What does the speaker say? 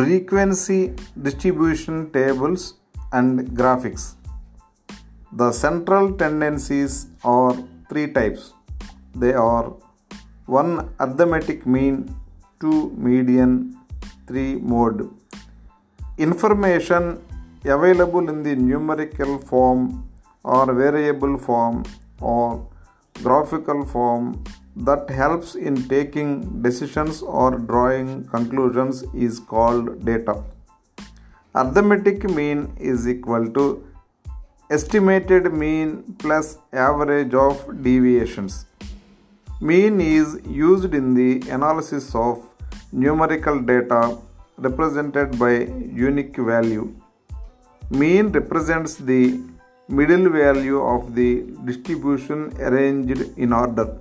frequency distribution tables and graphics. The central tendencies are three types. They are 1. Arithmetic mean, 2. Median, 3. Mode. Information available in the numerical form or variable form or graphical form that helps in taking decisions or drawing conclusions is called data. Arithmetic mean is equal to estimated mean plus average of deviations. Mean is used in the analysis of numerical data represented by unique value. Mean represents the middle value of the distribution arranged in order.